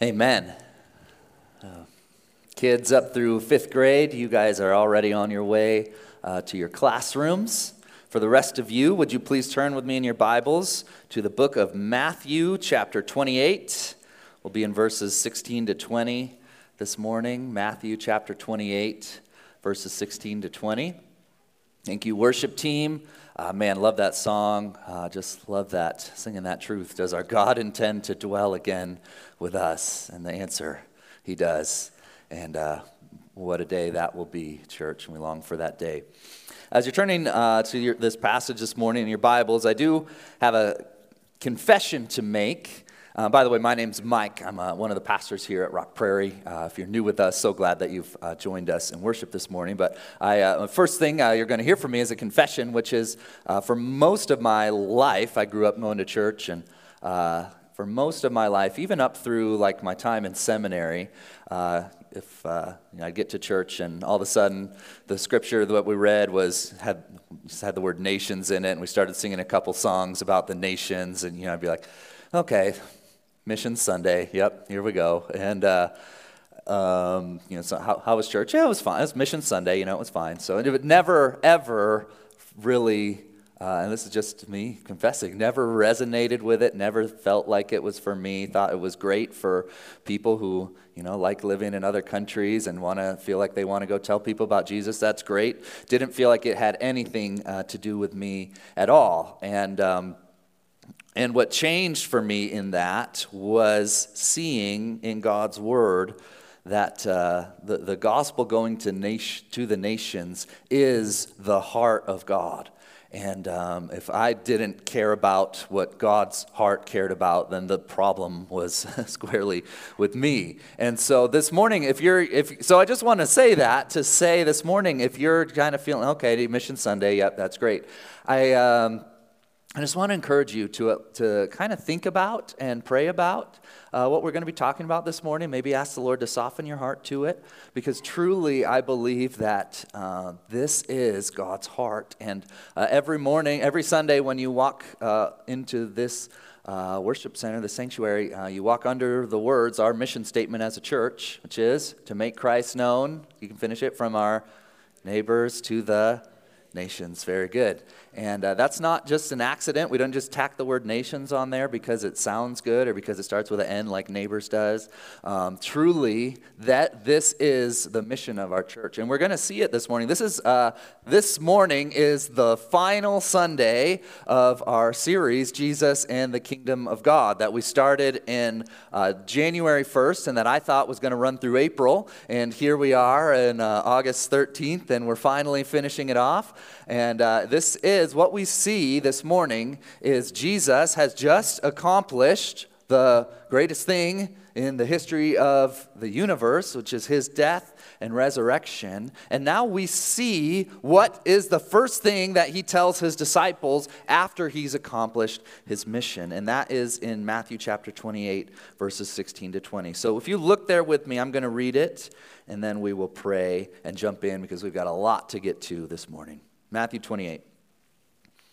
Amen. Uh, kids up through fifth grade, you guys are already on your way uh, to your classrooms. For the rest of you, would you please turn with me in your Bibles to the book of Matthew, chapter 28? We'll be in verses 16 to 20 this morning. Matthew, chapter 28, verses 16 to 20. Thank you, worship team. Uh, man, love that song. Uh, just love that, singing that truth. Does our God intend to dwell again with us? And the answer, He does. And uh, what a day that will be, church, and we long for that day. As you're turning uh, to your, this passage this morning in your Bibles, I do have a confession to make. Uh, by the way, my name's Mike. I'm uh, one of the pastors here at Rock Prairie. Uh, if you're new with us, so glad that you've uh, joined us in worship this morning. But I, uh, first thing uh, you're going to hear from me is a confession, which is for most of my life, I grew up going to church, and for most of my life, even up through like my time in seminary, if uh, you know, I get to church and all of a sudden the scripture that we read was had had the word nations in it, and we started singing a couple songs about the nations, and you know I'd be like, okay, Mission Sunday. Yep, here we go. And, uh, um, you know, so how, how was church? Yeah, it was fine. It was Mission Sunday, you know, it was fine. So it would never, ever really, uh, and this is just me confessing, never resonated with it, never felt like it was for me, thought it was great for people who, you know, like living in other countries and want to feel like they want to go tell people about Jesus. That's great. Didn't feel like it had anything uh, to do with me at all. And, um, and what changed for me in that was seeing in God's word that uh, the, the gospel going to, nation, to the nations is the heart of God. And um, if I didn't care about what God's heart cared about, then the problem was squarely with me. And so this morning, if you're, if so, I just want to say that to say this morning, if you're kind of feeling okay, Mission Sunday, yep, that's great. I. Um, I just want to encourage you to, uh, to kind of think about and pray about uh, what we're going to be talking about this morning. Maybe ask the Lord to soften your heart to it, because truly I believe that uh, this is God's heart. And uh, every morning, every Sunday, when you walk uh, into this uh, worship center, the sanctuary, you walk under the words, our mission statement as a church, which is to make Christ known. You can finish it from our neighbors to the nations. Very good. And uh, that's not just an accident. We don't just tack the word nations on there because it sounds good or because it starts with an N like neighbors does. Um, truly, that this is the mission of our church. And we're going to see it this morning. This is uh, this morning is the final Sunday of our series, Jesus and the Kingdom of God, that we started in uh, January 1st and that I thought was going to run through April. And here we are in uh, August 13th, and we're finally finishing it off. And uh, this is what we see this morning is Jesus has just accomplished the greatest thing in the history of the universe, which is his death and resurrection. And now we see what is the first thing that he tells his disciples after he's accomplished his mission. And that is in Matthew chapter 28, verses 16 to 20. So if you look there with me, I'm going to read it, and then we will pray and jump in because we've got a lot to get to this morning. Matthew 28.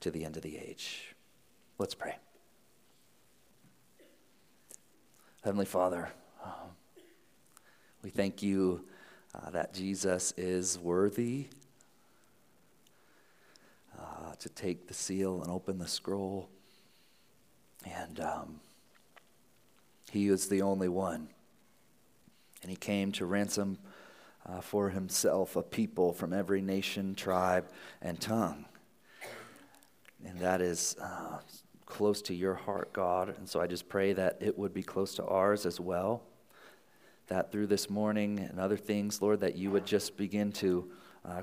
to the end of the age. Let's pray. Heavenly Father, um, we thank you uh, that Jesus is worthy uh, to take the seal and open the scroll. And um, he is the only one. And he came to ransom uh, for himself a people from every nation, tribe, and tongue. And that is uh, close to your heart, God. And so I just pray that it would be close to ours as well. That through this morning and other things, Lord, that you would just begin to uh,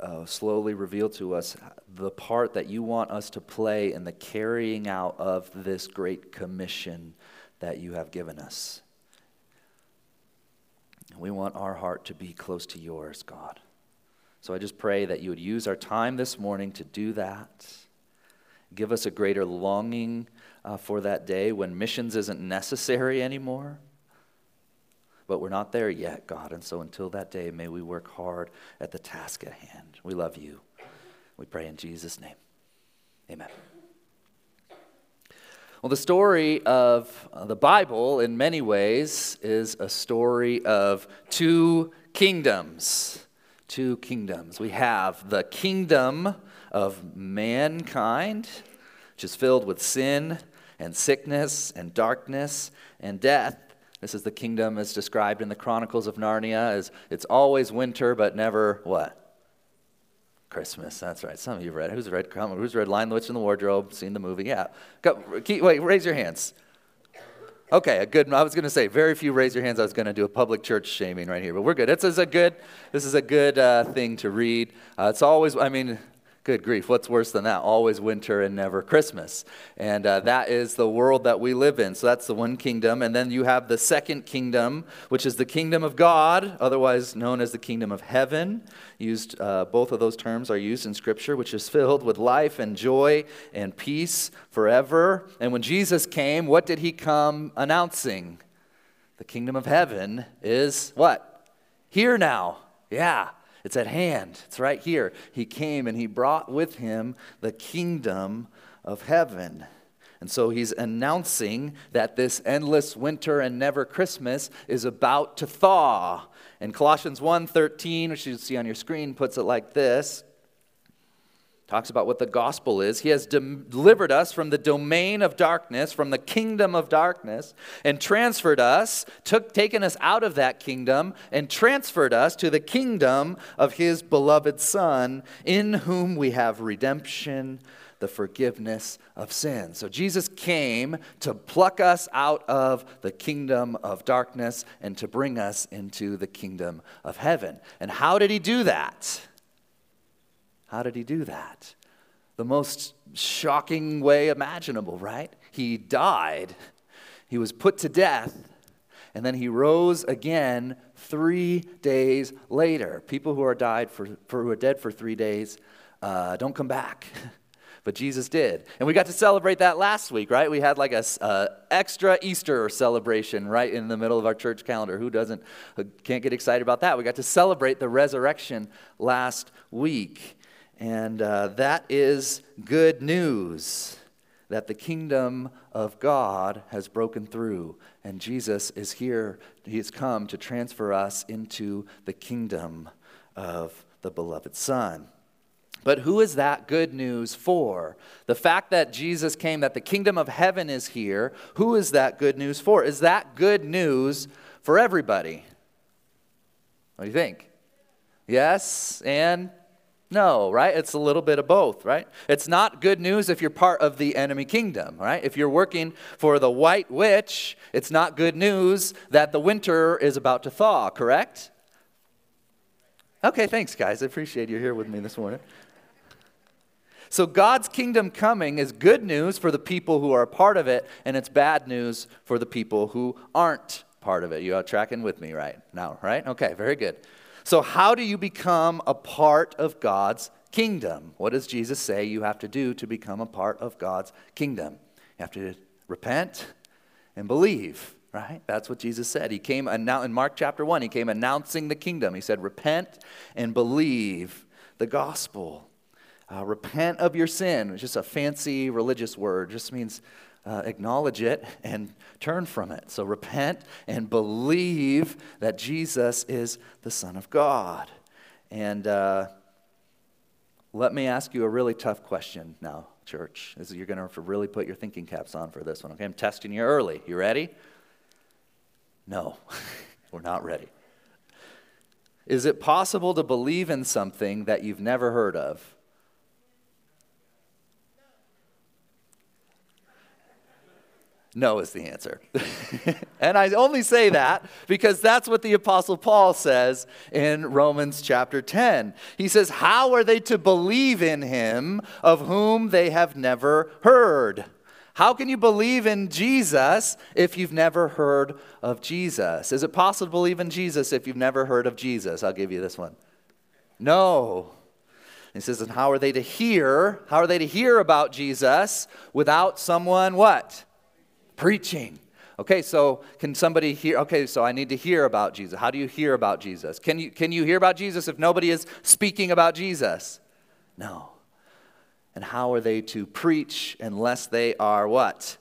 uh, slowly reveal to us the part that you want us to play in the carrying out of this great commission that you have given us. We want our heart to be close to yours, God. So I just pray that you would use our time this morning to do that. Give us a greater longing uh, for that day when missions isn't necessary anymore. But we're not there yet, God. And so until that day, may we work hard at the task at hand. We love you. We pray in Jesus' name. Amen. Well, the story of uh, the Bible, in many ways, is a story of two kingdoms. Two kingdoms. We have the kingdom of mankind, which is filled with sin and sickness and darkness and death. This is the kingdom as described in the Chronicles of Narnia as it's always winter but never what? Christmas. That's right. Some of you have read. Who's read? Who's read Lion, the Witch, and the Wardrobe? Seen the movie? Yeah. Go, keep, wait. Raise your hands. Okay, a good. I was going to say very few raise your hands. I was going to do a public church shaming right here, but we're good. This is a good. This is a good uh, thing to read. Uh, it's always. I mean, Good grief, what's worse than that? Always winter and never Christmas. And uh, that is the world that we live in. So that's the one kingdom. And then you have the second kingdom, which is the kingdom of God, otherwise known as the kingdom of heaven. Used, uh, both of those terms are used in Scripture, which is filled with life and joy and peace forever. And when Jesus came, what did he come announcing? The kingdom of heaven is what? Here now. Yeah. It's at hand, it's right here. He came and he brought with him the kingdom of heaven. And so he's announcing that this endless winter and never Christmas is about to thaw. And Colossians 1:13, which you see on your screen, puts it like this talks about what the gospel is. He has delivered us from the domain of darkness, from the kingdom of darkness, and transferred us, took, taken us out of that kingdom, and transferred us to the kingdom of his beloved Son, in whom we have redemption, the forgiveness of sin. So Jesus came to pluck us out of the kingdom of darkness and to bring us into the kingdom of heaven. And how did he do that? How did he do that? The most shocking way imaginable, right? He died, he was put to death, and then he rose again three days later. People who are died for, for who are dead for three days uh, don't come back. but Jesus did. And we got to celebrate that last week, right? We had like a uh, extra Easter celebration right in the middle of our church calendar. Who doesn't uh, can't get excited about that? We got to celebrate the resurrection last week. And uh, that is good news that the kingdom of God has broken through, and Jesus is here. He has come to transfer us into the kingdom of the beloved Son. But who is that good news for? The fact that Jesus came, that the kingdom of heaven is here, who is that good news for? Is that good news for everybody? What do you think? Yes and no, right? It's a little bit of both, right? It's not good news if you're part of the enemy kingdom, right? If you're working for the white witch, it's not good news that the winter is about to thaw, correct? Okay, thanks, guys. I appreciate you here with me this morning. So, God's kingdom coming is good news for the people who are a part of it, and it's bad news for the people who aren't part of it. You are tracking with me right now, right? Okay, very good. So, how do you become a part of God's kingdom? What does Jesus say you have to do to become a part of God's kingdom? You have to repent and believe, right? That's what Jesus said. He came in Mark chapter 1, he came announcing the kingdom. He said, Repent and believe the gospel. Uh, repent of your sin. It's just a fancy religious word. Just means uh, acknowledge it and turn from it. So repent and believe that Jesus is the Son of God. And uh, let me ask you a really tough question now, church. Is you're going to have to really put your thinking caps on for this one. Okay, I'm testing you early. You ready? No, we're not ready. Is it possible to believe in something that you've never heard of? No is the answer. and I only say that because that's what the Apostle Paul says in Romans chapter 10. He says, How are they to believe in him of whom they have never heard? How can you believe in Jesus if you've never heard of Jesus? Is it possible to believe in Jesus if you've never heard of Jesus? I'll give you this one. No. He says, and how are they to hear? How are they to hear about Jesus without someone what? Preaching. Okay, so can somebody hear? Okay, so I need to hear about Jesus. How do you hear about Jesus? Can you, can you hear about Jesus if nobody is speaking about Jesus? No. And how are they to preach unless they are what?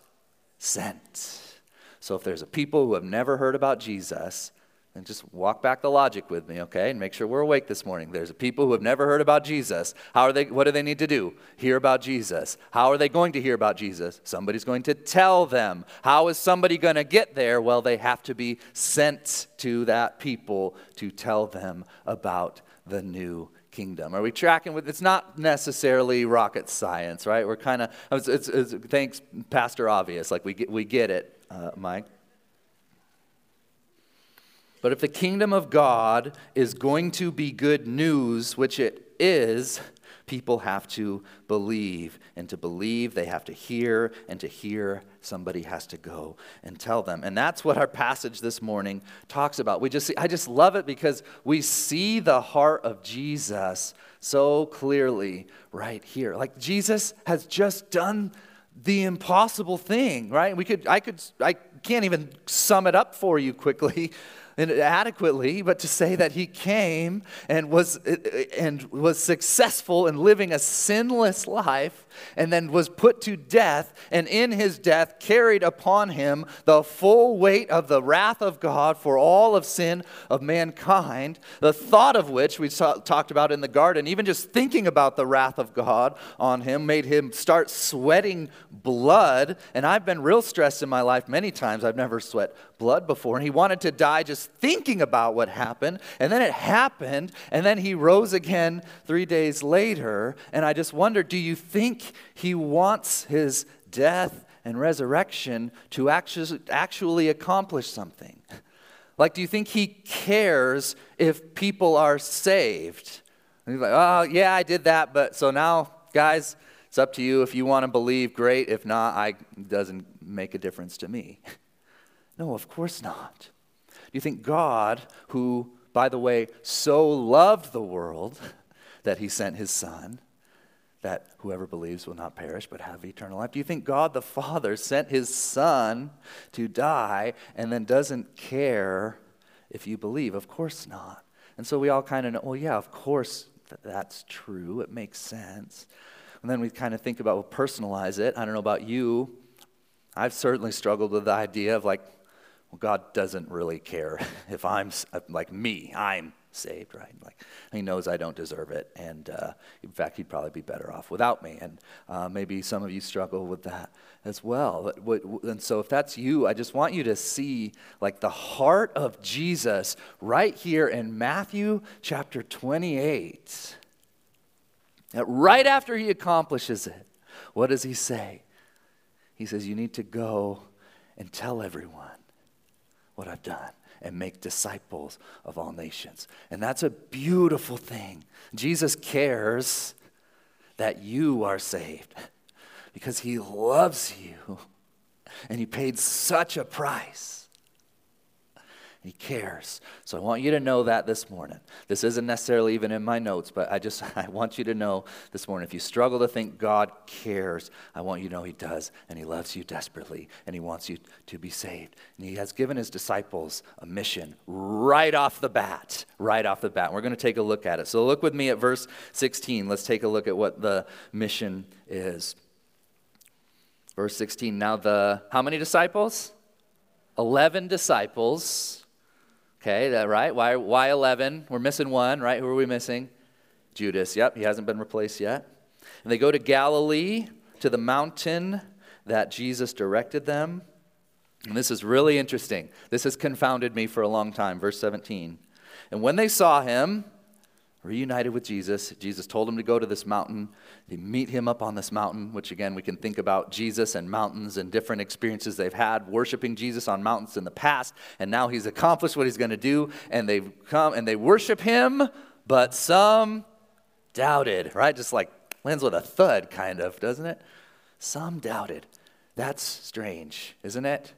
Sent. So if there's a people who have never heard about Jesus, then just walk back the logic with me, okay? And make sure we're awake this morning. There's people who have never heard about Jesus. How are they what do they need to do? Hear about Jesus. How are they going to hear about Jesus? Somebody's going to tell them. How is somebody going to get there? Well, they have to be sent to that people to tell them about the new kingdom? Are we tracking with? It's not necessarily rocket science, right? We're kind of. It's, it's, it's, thanks, Pastor Obvious. Like we get, we get it, uh, Mike. But if the kingdom of God is going to be good news, which it is, people have to believe. And to believe, they have to hear. And to hear, somebody has to go and tell them. And that's what our passage this morning talks about. We just, I just love it because we see the heart of Jesus so clearly right here. Like Jesus has just done the impossible thing, right? We could, I could, I can't even sum it up for you quickly adequately, but to say that he came and was, and was successful in living a sinless life and then was put to death, and in his death carried upon him the full weight of the wrath of God for all of sin of mankind, the thought of which we saw, talked about in the garden, even just thinking about the wrath of God on him made him start sweating blood. And I've been real stressed in my life many times. I've never sweat blood before. And he wanted to die just thinking about what happened. And then it happened, and then he rose again three days later. And I just wonder do you think he wants his death and resurrection to actually, actually accomplish something. Like, do you think he cares if people are saved? And he's like, oh, yeah, I did that, but so now, guys, it's up to you. If you want to believe, great. If not, I doesn't make a difference to me. No, of course not. You think God, who, by the way, so loved the world that he sent his son, that whoever believes will not perish but have eternal life? Do you think God the Father sent his Son to die and then doesn't care if you believe? Of course not. And so we all kind of know, well, yeah, of course that's true. It makes sense. And then we kind of think about, well, personalize it. I don't know about you. I've certainly struggled with the idea of like, well, God doesn't really care if I'm like me, I'm saved, right? Like he knows I don't deserve it, and uh, in fact, he'd probably be better off without me. And uh, maybe some of you struggle with that as well. And so, if that's you, I just want you to see like the heart of Jesus right here in Matthew chapter 28. That right after he accomplishes it, what does he say? He says, You need to go and tell everyone what I've done and make disciples of all nations. And that's a beautiful thing. Jesus cares that you are saved because he loves you and he paid such a price. He cares. So I want you to know that this morning. This isn't necessarily even in my notes, but I just I want you to know this morning. If you struggle to think God cares, I want you to know He does, and He loves you desperately, and He wants you to be saved. And He has given His disciples a mission right off the bat. Right off the bat. We're going to take a look at it. So look with me at verse 16. Let's take a look at what the mission is. Verse 16. Now the how many disciples? 11 disciples Okay, that right? Why, why 11? We're missing one, right? Who are we missing? Judas. Yep, he hasn't been replaced yet. And they go to Galilee, to the mountain that Jesus directed them. And this is really interesting. This has confounded me for a long time. Verse 17. And when they saw him, reunited with Jesus. Jesus told him to go to this mountain. They meet him up on this mountain, which again, we can think about Jesus and mountains and different experiences they've had worshiping Jesus on mountains in the past. And now he's accomplished what he's going to do. And they've come and they worship him, but some doubted, right? Just like lands with a thud, kind of, doesn't it? Some doubted. That's strange, isn't it?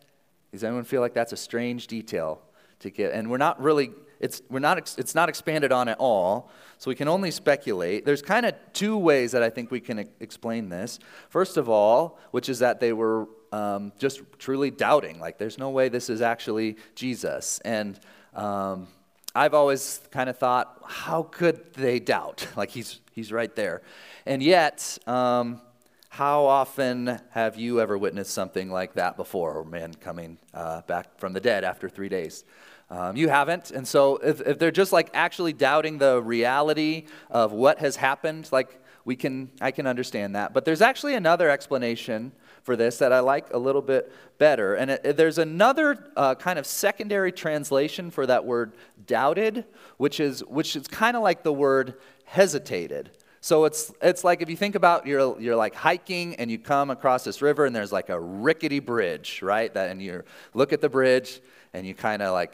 Does anyone feel like that's a strange detail to get? And we're not really, it's, we're not, it's not expanded on at all, so we can only speculate. There's kind of two ways that I think we can explain this. First of all, which is that they were um, just truly doubting, like, there's no way this is actually Jesus. And um, I've always kind of thought, how could they doubt? Like, he's, he's right there. And yet, um, how often have you ever witnessed something like that before, or man coming uh, back from the dead after three days? Um, you haven't. And so if, if they're just like actually doubting the reality of what has happened, like we can, I can understand that. But there's actually another explanation for this that I like a little bit better. And it, there's another uh, kind of secondary translation for that word doubted, which is, which is kind of like the word hesitated. So it's, it's like if you think about you're, you're like hiking and you come across this river and there's like a rickety bridge, right? That, and you look at the bridge and you kind of like,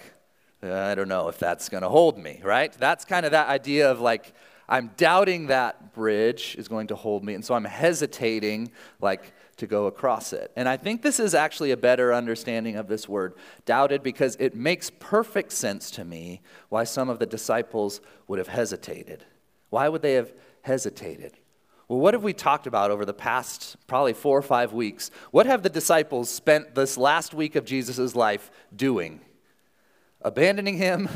I don't know if that's going to hold me, right? That's kind of that idea of like, I'm doubting that bridge is going to hold me. And so I'm hesitating, like, to go across it. And I think this is actually a better understanding of this word, doubted, because it makes perfect sense to me why some of the disciples would have hesitated. Why would they have hesitated. Well, what have we talked about over the past probably four or five weeks? What have the disciples spent this last week of Jesus' life doing? Abandoning him,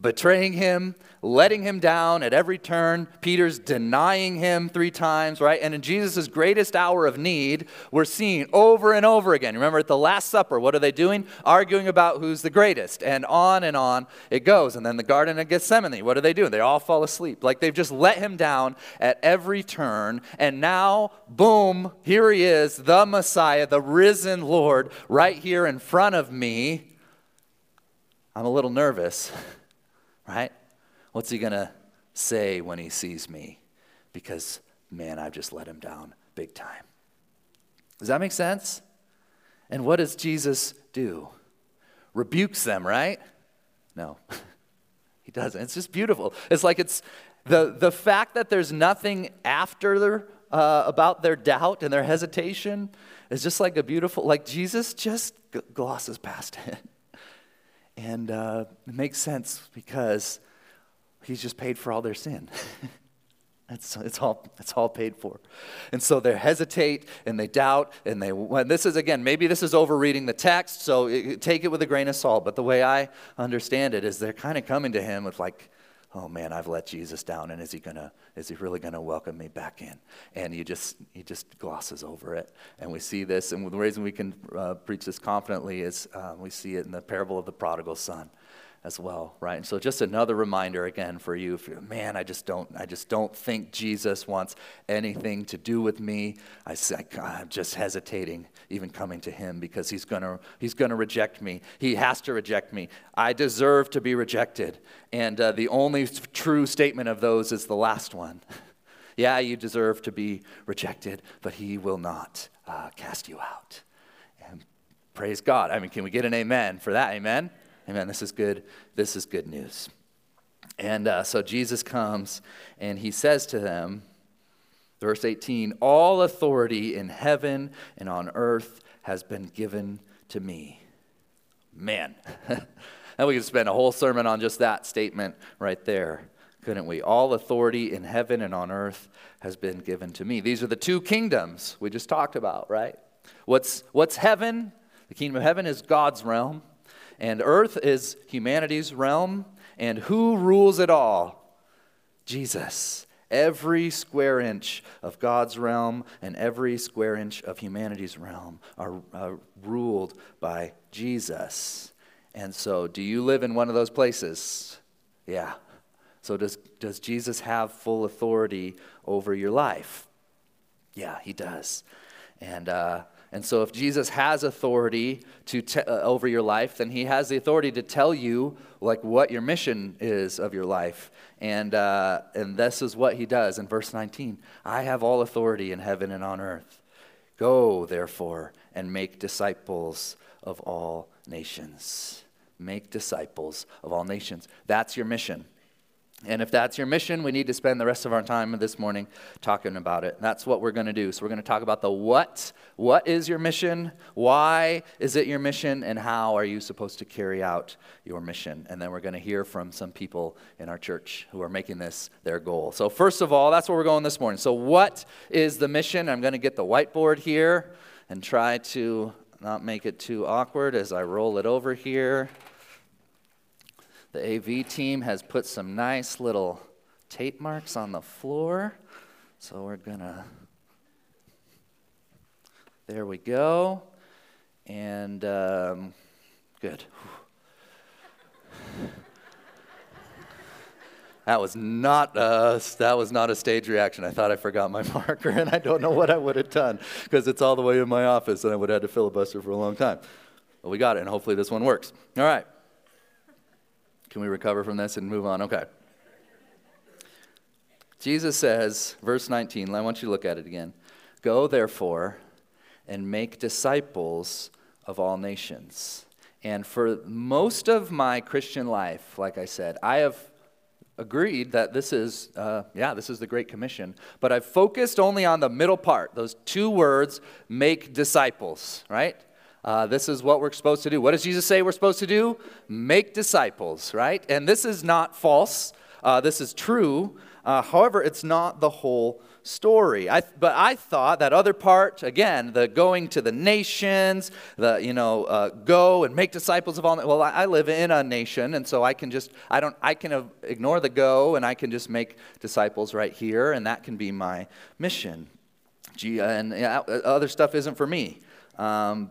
betraying him, letting him down at every turn. Peter's denying him three times, right? And in Jesus' greatest hour of need, we're seeing over and over again. Remember at the Last Supper, what are they doing? Arguing about who's the greatest. And on and on it goes. And then the Garden of Gethsemane, what are they doing? They all fall asleep. Like they've just let him down at every turn. And now, boom, here he is, the Messiah, the risen Lord, right here in front of me. I'm a little nervous. right? What's he going to say when he sees me? Because, man, I've just let him down big time. Does that make sense? And what does Jesus do? Rebukes them, right? No, he doesn't. It's just beautiful. It's like it's the, the fact that there's nothing after their, uh, about their doubt and their hesitation is just like a beautiful, like Jesus just glosses past it. And uh, it makes sense because he's just paid for all their sin. It's, it's, all, it's all paid for. And so they hesitate and they doubt and they, this is again, maybe this is overreading the text, so it, take it with a grain of salt. But the way I understand it is they're kind of coming to him with like, oh man, I've let Jesus down, and is he gonna, is he really gonna welcome me back in? And he just, he just glosses over it. And we see this, and the reason we can uh, preach this confidently is uh, we see it in the parable of the prodigal son as well, right? And so just another reminder again for you, if you're, man, I just don't, I just don't think Jesus wants anything to do with me. I, I'm just hesitating even coming to him because he's gonna, he's gonna reject me. He has to reject me. I deserve to be rejected. And uh, the only true statement of those is the last one. yeah, you deserve to be rejected, but he will not uh, cast you out. And praise God. I mean, can we get an amen for that? Amen? Amen. This is good. This is good news. And uh, so Jesus comes and he says to them, verse 18, All authority in heaven and on earth has been given to me. Man. and we could spend a whole sermon on just that statement right there, couldn't we? All authority in heaven and on earth has been given to me. These are the two kingdoms we just talked about, right? What's, what's heaven? The kingdom of heaven is God's realm. And earth is humanity's realm. And who rules it all? Jesus. Every square inch of God's realm and every square inch of humanity's realm are, are ruled by Jesus. And so, do you live in one of those places? Yeah. So, does, does Jesus have full authority over your life? Yeah, he does. And uh, and so, if Jesus has authority to te- uh, over your life, then he has the authority to tell you like what your mission is of your life. And, uh, and this is what he does in verse 19 I have all authority in heaven and on earth. Go, therefore, and make disciples of all nations. Make disciples of all nations. That's your mission. And if that's your mission, we need to spend the rest of our time this morning talking about it. That's what we're going to do. So, we're going to talk about the what. What is your mission? Why is it your mission? And how are you supposed to carry out your mission? And then we're going to hear from some people in our church who are making this their goal. So, first of all, that's where we're going this morning. So, what is the mission? I'm going to get the whiteboard here and try to not make it too awkward as I roll it over here. The AV team has put some nice little tape marks on the floor. So we're going to, there we go. And um, good. That was not a, that was not a stage reaction. I thought I forgot my marker, and I don't know what I would have done because it's all the way in my office, and I would have had to filibuster for a long time. But we got it, and hopefully this one works. All right. Can we recover from this and move on? Okay. Jesus says, verse 19, I want you to look at it again. Go, therefore, and make disciples of all nations. And for most of my Christian life, like I said, I have agreed that this is, uh, yeah, this is the Great Commission. But I've focused only on the middle part, those two words, make disciples, right? Uh, this is what we're supposed to do. What does Jesus say we're supposed to do? Make disciples, right? And this is not false. Uh, this is true. Uh, however, it's not the whole story. I, but I thought that other part, again, the going to the nations, the, you know, uh, go and make disciples of all. Well, I, I, live in a nation, and so I can just, I don't, I can ignore the go, and I can just make disciples right here, and that can be my mission. Gee, and other stuff isn't for me. Um,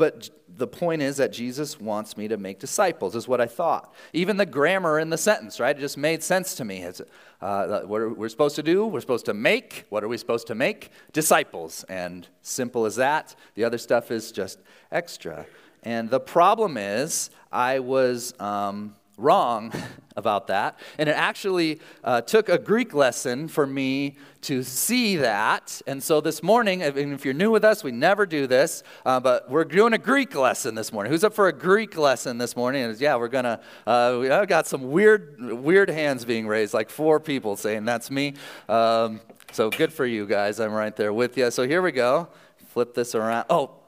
but the point is that Jesus wants me to make disciples, is what I thought. Even the grammar in the sentence, right? It just made sense to me. It's, uh, what are we supposed to do? We're supposed to make. What are we supposed to make? Disciples. And simple as that. The other stuff is just extra. And the problem is, I was. Um, wrong about that. And it actually uh, took a Greek lesson for me to see that. And so this morning, if you're new with us, we never do this, uh, but we're doing a Greek lesson this morning. Who's up for a Greek lesson this morning? And yeah, we're gonna. Uh, I've got some weird, weird hands being raised, like four people saying that's me. Um, so good for you guys. I'm right there with you. So here we go. Flip this around. Oh,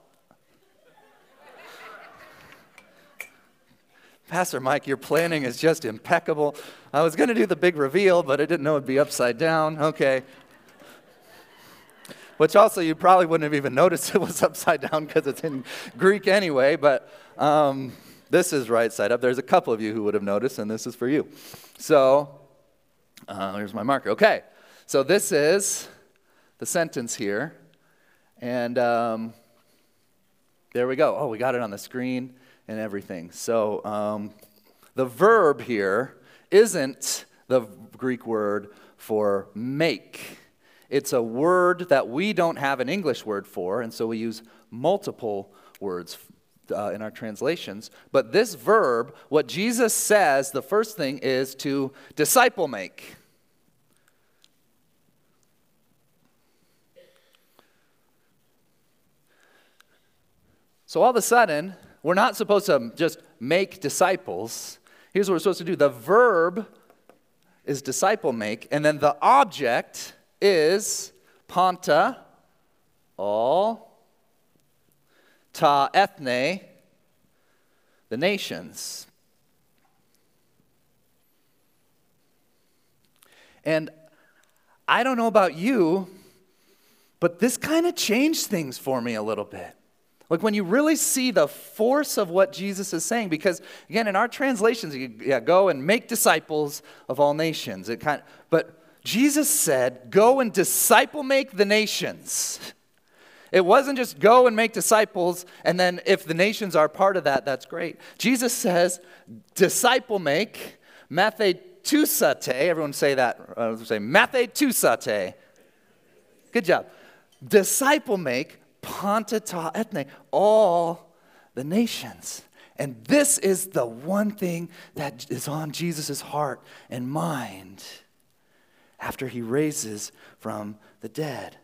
Pastor Mike, your planning is just impeccable. I was going to do the big reveal, but I didn't know it'd be upside down. Okay. Which also, you probably wouldn't have even noticed it was upside down because it's in Greek anyway, but um, this is right side up. There's a couple of you who would have noticed, and this is for you. So, uh, here's my marker. Okay. So, this is the sentence here. And um, there we go. Oh, we got it on the screen and everything. So um, the verb here isn't the Greek word for make. It's a word that we don't have an English word for, and so we use multiple words uh, in our translations. But this verb, what Jesus says, the first thing is to disciple make. So all of a sudden, we're not supposed to just make disciples. Here's what we're supposed to do the verb is disciple make, and then the object is panta, all, ta ethne, the nations. And I don't know about you, but this kind of changed things for me a little bit. Like when you really see the force of what Jesus is saying, because again, in our translations, you yeah, go and make disciples of all nations. It kind of, but Jesus said, go and disciple make the nations. It wasn't just go and make disciples, and then if the nations are part of that, that's great. Jesus says, disciple make, matheteusate. Everyone say that. Uh, say matheteusate. Good job. Disciple make panta ta ethne, all the nations. And this is the one thing that is on Jesus' heart and mind after he raises from the dead.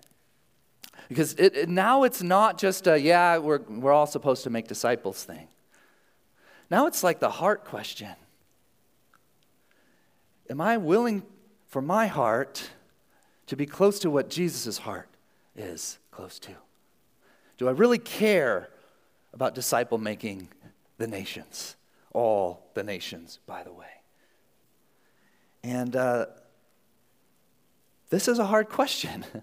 Because it, it, now it's not just a, yeah, we're, we're all supposed to make disciples thing. Now it's like the heart question am I willing for my heart to be close to what Jesus' heart is close to? Do I really care about disciple making the nations? All the nations, by the way. And uh, this is a hard question.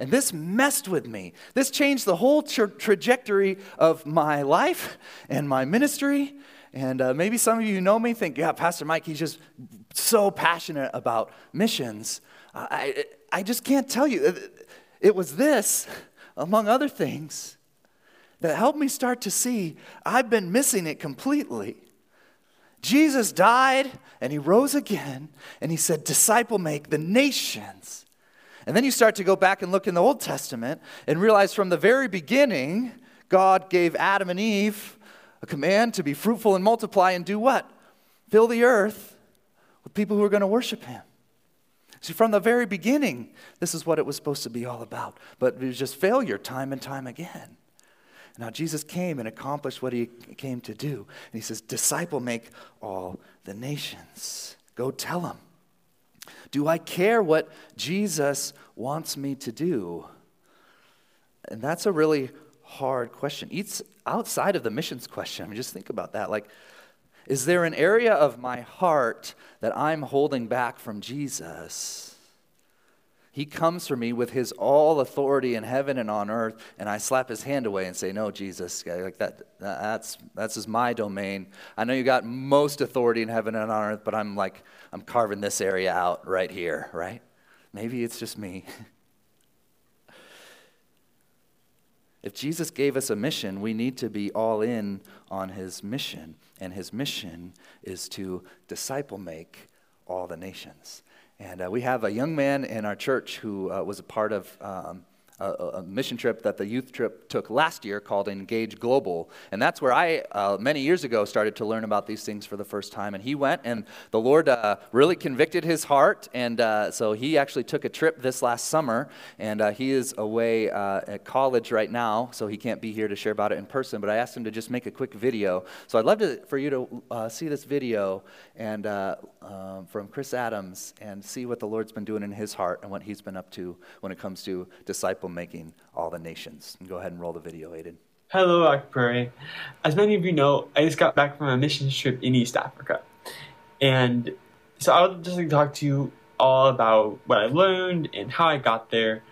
and this messed with me. This changed the whole tra- trajectory of my life and my ministry. And uh, maybe some of you who know me think, yeah, Pastor Mike, he's just so passionate about missions. I, I just can't tell you. It was this, among other things, that helped me start to see I've been missing it completely. Jesus died and he rose again and he said, Disciple make the nations. And then you start to go back and look in the Old Testament and realize from the very beginning, God gave Adam and Eve a command to be fruitful and multiply and do what? Fill the earth with people who are going to worship him. See, from the very beginning, this is what it was supposed to be all about. But it was just failure time and time again. Now, Jesus came and accomplished what he came to do. And he says, Disciple make all the nations. Go tell them. Do I care what Jesus wants me to do? And that's a really hard question. It's outside of the missions question. I mean, just think about that. Like, is there an area of my heart that I'm holding back from Jesus? He comes for me with his all authority in heaven and on earth, and I slap his hand away and say, "No, Jesus, like that, that's that's just my domain. I know you got most authority in heaven and on earth, but I'm like, I'm carving this area out right here, right? Maybe it's just me." If Jesus gave us a mission, we need to be all in on his mission. And his mission is to disciple make all the nations. And uh, we have a young man in our church who uh, was a part of um, a, a, mission trip that the youth trip took last year called Engage Global. And that's where I, uh, many years ago, started to learn about these things for the first time. And he went, and the Lord uh, really convicted his heart. And uh, so he actually took a trip this last summer. And uh, he is away uh, at college right now, so he can't be here to share about it in person. But I asked him to just make a quick video. So I'd love to, for you to uh, see this video and um, from Chris Adams and see what the Lord's been doing in his heart and what he's been up to when it comes to disciple making all the nations. Go ahead and roll the video, Aiden. Hello, Rock Prairie. As many of you know, I just got back from a mission trip in East Africa. And so I would just like to talk to you all about what I learned and how I got there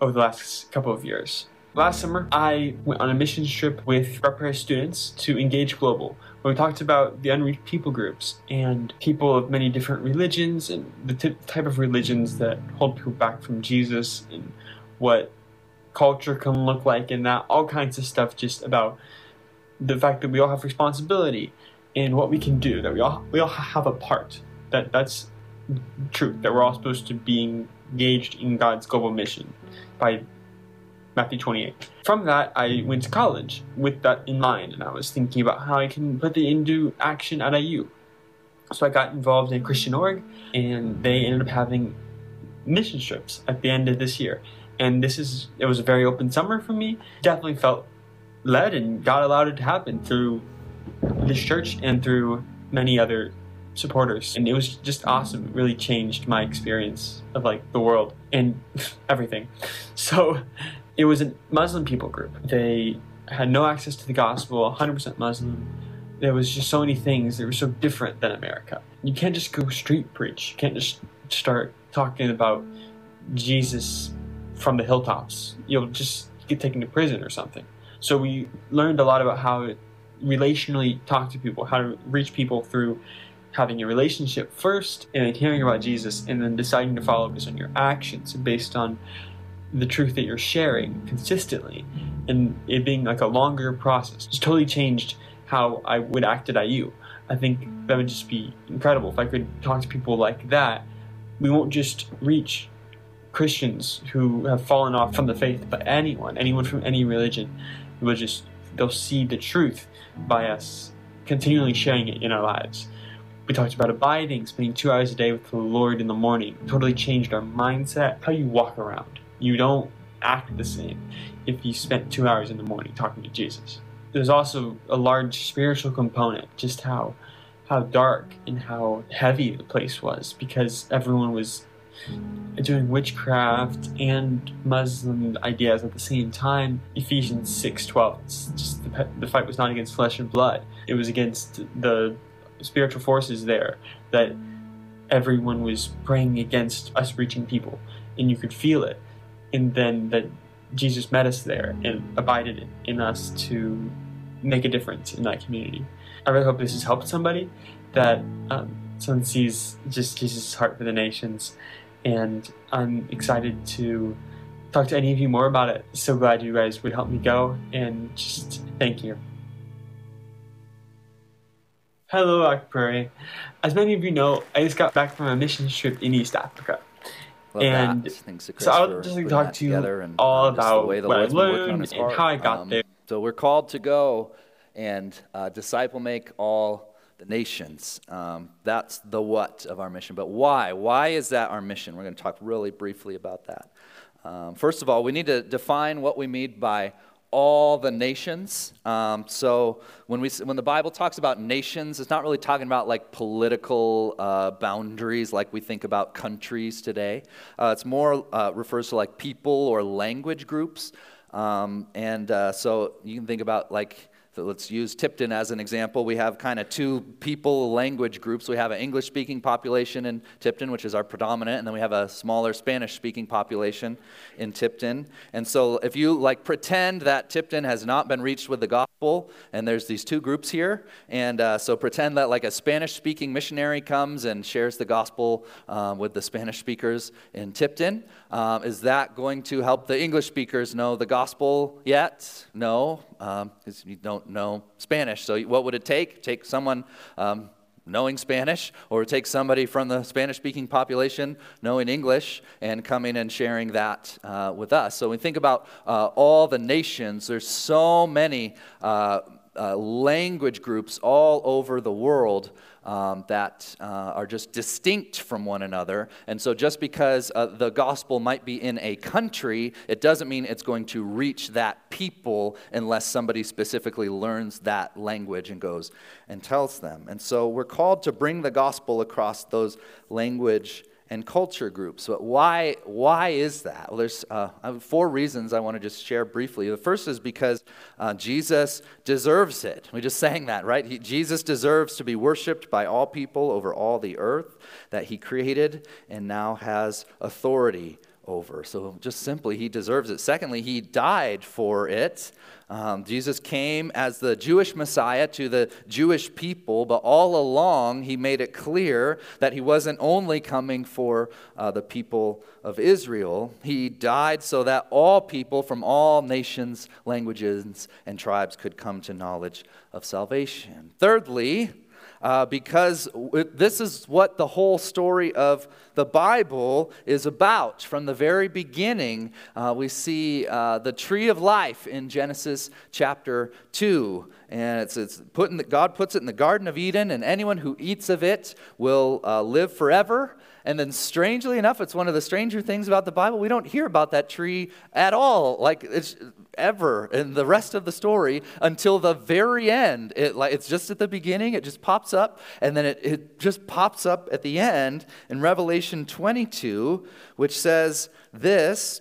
over the last couple of years. Last summer, I went on a mission trip with Rep students to Engage Global, where we talked about the unreached people groups and people of many different religions and the type of religions that hold people back from Jesus and what culture can look like and that all kinds of stuff just about the fact that we all have responsibility and what we can do that we all we all have a part that that's true that we're all supposed to be engaged in God's global mission by Matthew 28. From that, I went to college with that in mind, and I was thinking about how I can put it into action at IU. So I got involved in Christian Org, and they ended up having mission trips at the end of this year and this is it was a very open summer for me. Definitely felt led, and God allowed it to happen through this church and through many other supporters. And it was just awesome. It really changed my experience of like the world and everything. So it was a muslim people group. They had no access to the gospel 100% muslim. There was just so many things that were so different than america. You can't just go street preach. You can't just start talking about jesus from the hilltops. You'll just get taken to prison or something. So we learned a lot about how to relationally talk to people, how to reach people through having a relationship first and then hearing about Jesus and then deciding to follow based on your actions based on the truth that you're sharing consistently and it being like a longer process. It's totally changed how I would act at IU. I think that would just be incredible if I could talk to people like that. We won't just reach Christians who have fallen off from the faith, but anyone, anyone from any religion, will just they'll see the truth by us continually sharing it in our lives. We talked about abiding, spending two hours a day with the Lord in the morning. Totally changed our mindset, how you walk around. You don't act the same if you spent two hours in the morning talking to Jesus. There's also a large spiritual component, just how how dark and how heavy the place was because everyone was doing witchcraft and Muslim ideas at the same time. Ephesians 6:12. Just the, the fight was not against flesh and blood. It was against the spiritual forces there that everyone was praying against us reaching people and you could feel it. And then that Jesus met us there and abided in us to make a difference in that community. I really hope this has helped somebody that um, someone sees just Jesus' heart for the nations and I'm excited to talk to any of you more about it. So glad you guys would help me go, and just thank you. Hello, Rock Prairie. As many of you know, I just got back from a mission trip in East Africa. Love and so I'll just like talk to you and, all um, about what what I learned and how I got um, there. So we're called to go and uh, disciple make all the nations. Um, that's the what of our mission. But why? Why is that our mission? We're going to talk really briefly about that. Um, first of all, we need to define what we mean by all the nations. Um, so when, we, when the Bible talks about nations, it's not really talking about like political uh, boundaries like we think about countries today. Uh, it's more uh, refers to like people or language groups. Um, and uh, so you can think about like so let's use Tipton as an example. We have kind of two people language groups. We have an English speaking population in Tipton, which is our predominant, and then we have a smaller Spanish speaking population in Tipton. And so if you like pretend that Tipton has not been reached with the gospel, and there's these two groups here, and uh, so pretend that like a Spanish speaking missionary comes and shares the gospel um, with the Spanish speakers in Tipton, um, is that going to help the English speakers know the gospel yet? No, because um, you don't know Spanish. So, what would it take? Take someone um, knowing Spanish, or take somebody from the Spanish speaking population knowing English and coming and sharing that uh, with us. So, we think about uh, all the nations, there's so many. Uh, uh language groups all over the world um, that uh, are just distinct from one another. And so, just because uh, the gospel might be in a country, it doesn't mean it's going to reach that people unless somebody specifically learns that language and goes and tells them. And so, we're called to bring the gospel across those language and culture groups. But why, why is that? Well, there's uh, four reasons I want to just share briefly. The first is because uh, Jesus deserves it. We just sang that, right? He, Jesus deserves to be worshiped by all people over all the earth that he created and now has authority over. So, just simply, he deserves it. Secondly, he died for it. Um, Jesus came as the Jewish Messiah to the Jewish people, but all along he made it clear that he wasn't only coming for uh, the people of Israel. He died so that all people from all nations, languages, and tribes could come to knowledge of salvation. Thirdly, uh, because this is what the whole story of the Bible is about. From the very beginning, uh, we see uh, the tree of life in Genesis chapter 2. And it's, it's put in the, God puts it in the Garden of Eden, and anyone who eats of it will uh, live forever. And then, strangely enough, it's one of the stranger things about the Bible. We don't hear about that tree at all, like it's ever in the rest of the story until the very end. It, like, it's just at the beginning, it just pops up, and then it, it just pops up at the end in Revelation 22, which says this.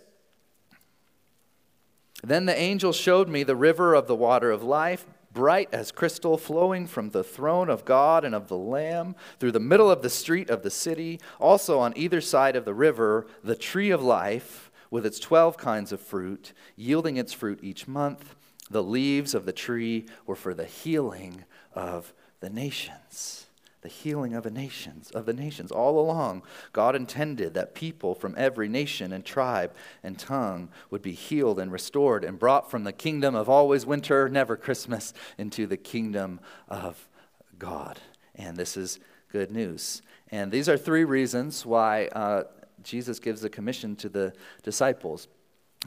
Then the angel showed me the river of the water of life bright as crystal, flowing from the throne of God and of the Lamb through the middle of the street of the city. Also on either side of the river, the tree of life with its 12 kinds of fruit, yielding its fruit each month. The leaves of the tree were for the healing of the nations the healing of the nations of the nations. All along god intended that people from every nation and tribe and tongue would be healed and restored and brought from the kingdom of always winter never christmas into the kingdom of god. And this is good news. And these are three reasons why uh, jesus gives the commission to the disciples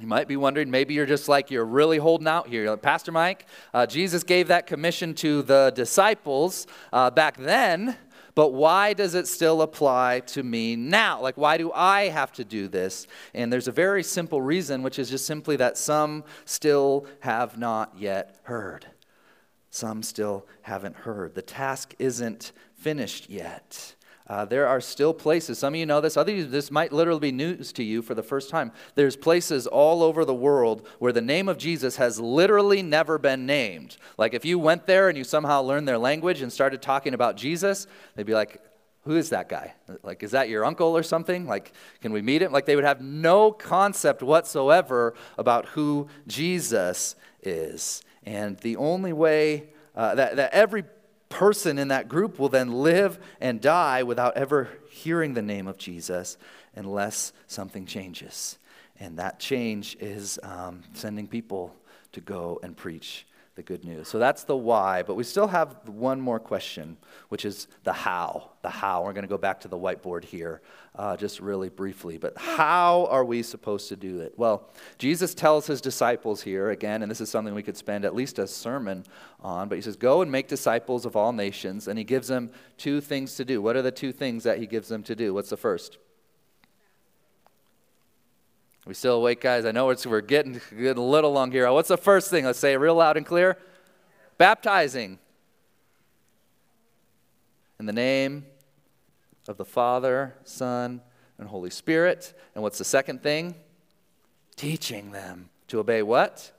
you might be wondering, maybe you're just like, you're really holding out here. Like, Pastor Mike, uh, Jesus gave that commission to the disciples uh, back then, but why does it still apply to me now? Like, why do I have to do this? And there's a very simple reason, which is just simply that some still have not yet heard. Some still haven't heard. The task isn't finished yet. Uh, there are still places, some of you know this, others this might literally be news to you for the first time. There's places all over the world where the name of Jesus has literally never been named. Like if you went there and you somehow learned their language and started talking about Jesus, they'd be like, who is that guy? Like, is that your uncle or something? Like, can we meet him? Like, they would have no concept whatsoever about who Jesus is. And the only way uh, that, that every person in that group will then live and die without ever hearing the name of Jesus unless something changes. And that change is um, sending people to go and preach the good news. So that's the why, but we still have one more question, which is the how. The how. We're going to go back to the whiteboard here uh, just really briefly. But how are we supposed to do it? Well, Jesus tells his disciples here, again, and this is something we could spend at least a sermon on, but he says, Go and make disciples of all nations, and he gives them two things to do. What are the two things that he gives them to do? What's the first? We still awake, guys? I know it's, we're getting, getting a little long here. What's the first thing? Let's say it real loud and clear. Baptizing. In the name of the Father, Son, and Holy Spirit. And what's the second thing? Teaching them to obey what?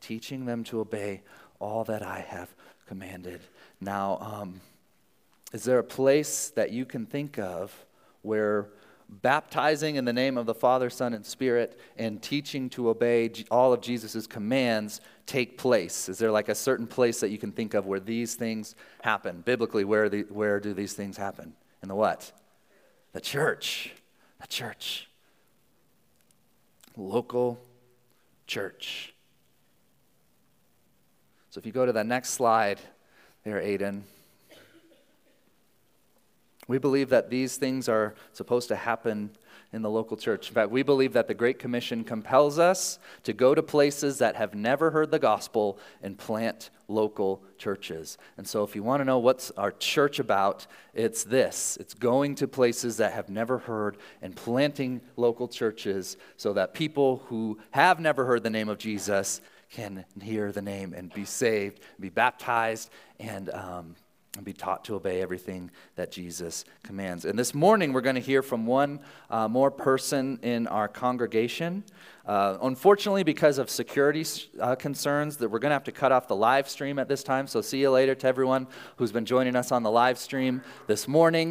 Teaching them to obey all that I have commanded. Now, um, is there a place that you can think of where baptizing in the name of the Father, Son, and Spirit, and teaching to obey all of Jesus' commands take place? Is there like a certain place that you can think of where these things happen? Biblically, where, the, where do these things happen? In the what? The church. The church. Local church. So if you go to the next slide there, Aiden. We believe that these things are supposed to happen in the local church. In fact, we believe that the Great Commission compels us to go to places that have never heard the gospel and plant local churches. And so, if you want to know what's our church about, it's this it's going to places that have never heard and planting local churches so that people who have never heard the name of Jesus can hear the name and be saved, be baptized, and um, and be taught to obey everything that Jesus commands. And this morning, we're going to hear from one uh, more person in our congregation. Uh, unfortunately, because of security uh, concerns, that we're going to have to cut off the live stream at this time. So, see you later to everyone who's been joining us on the live stream this morning.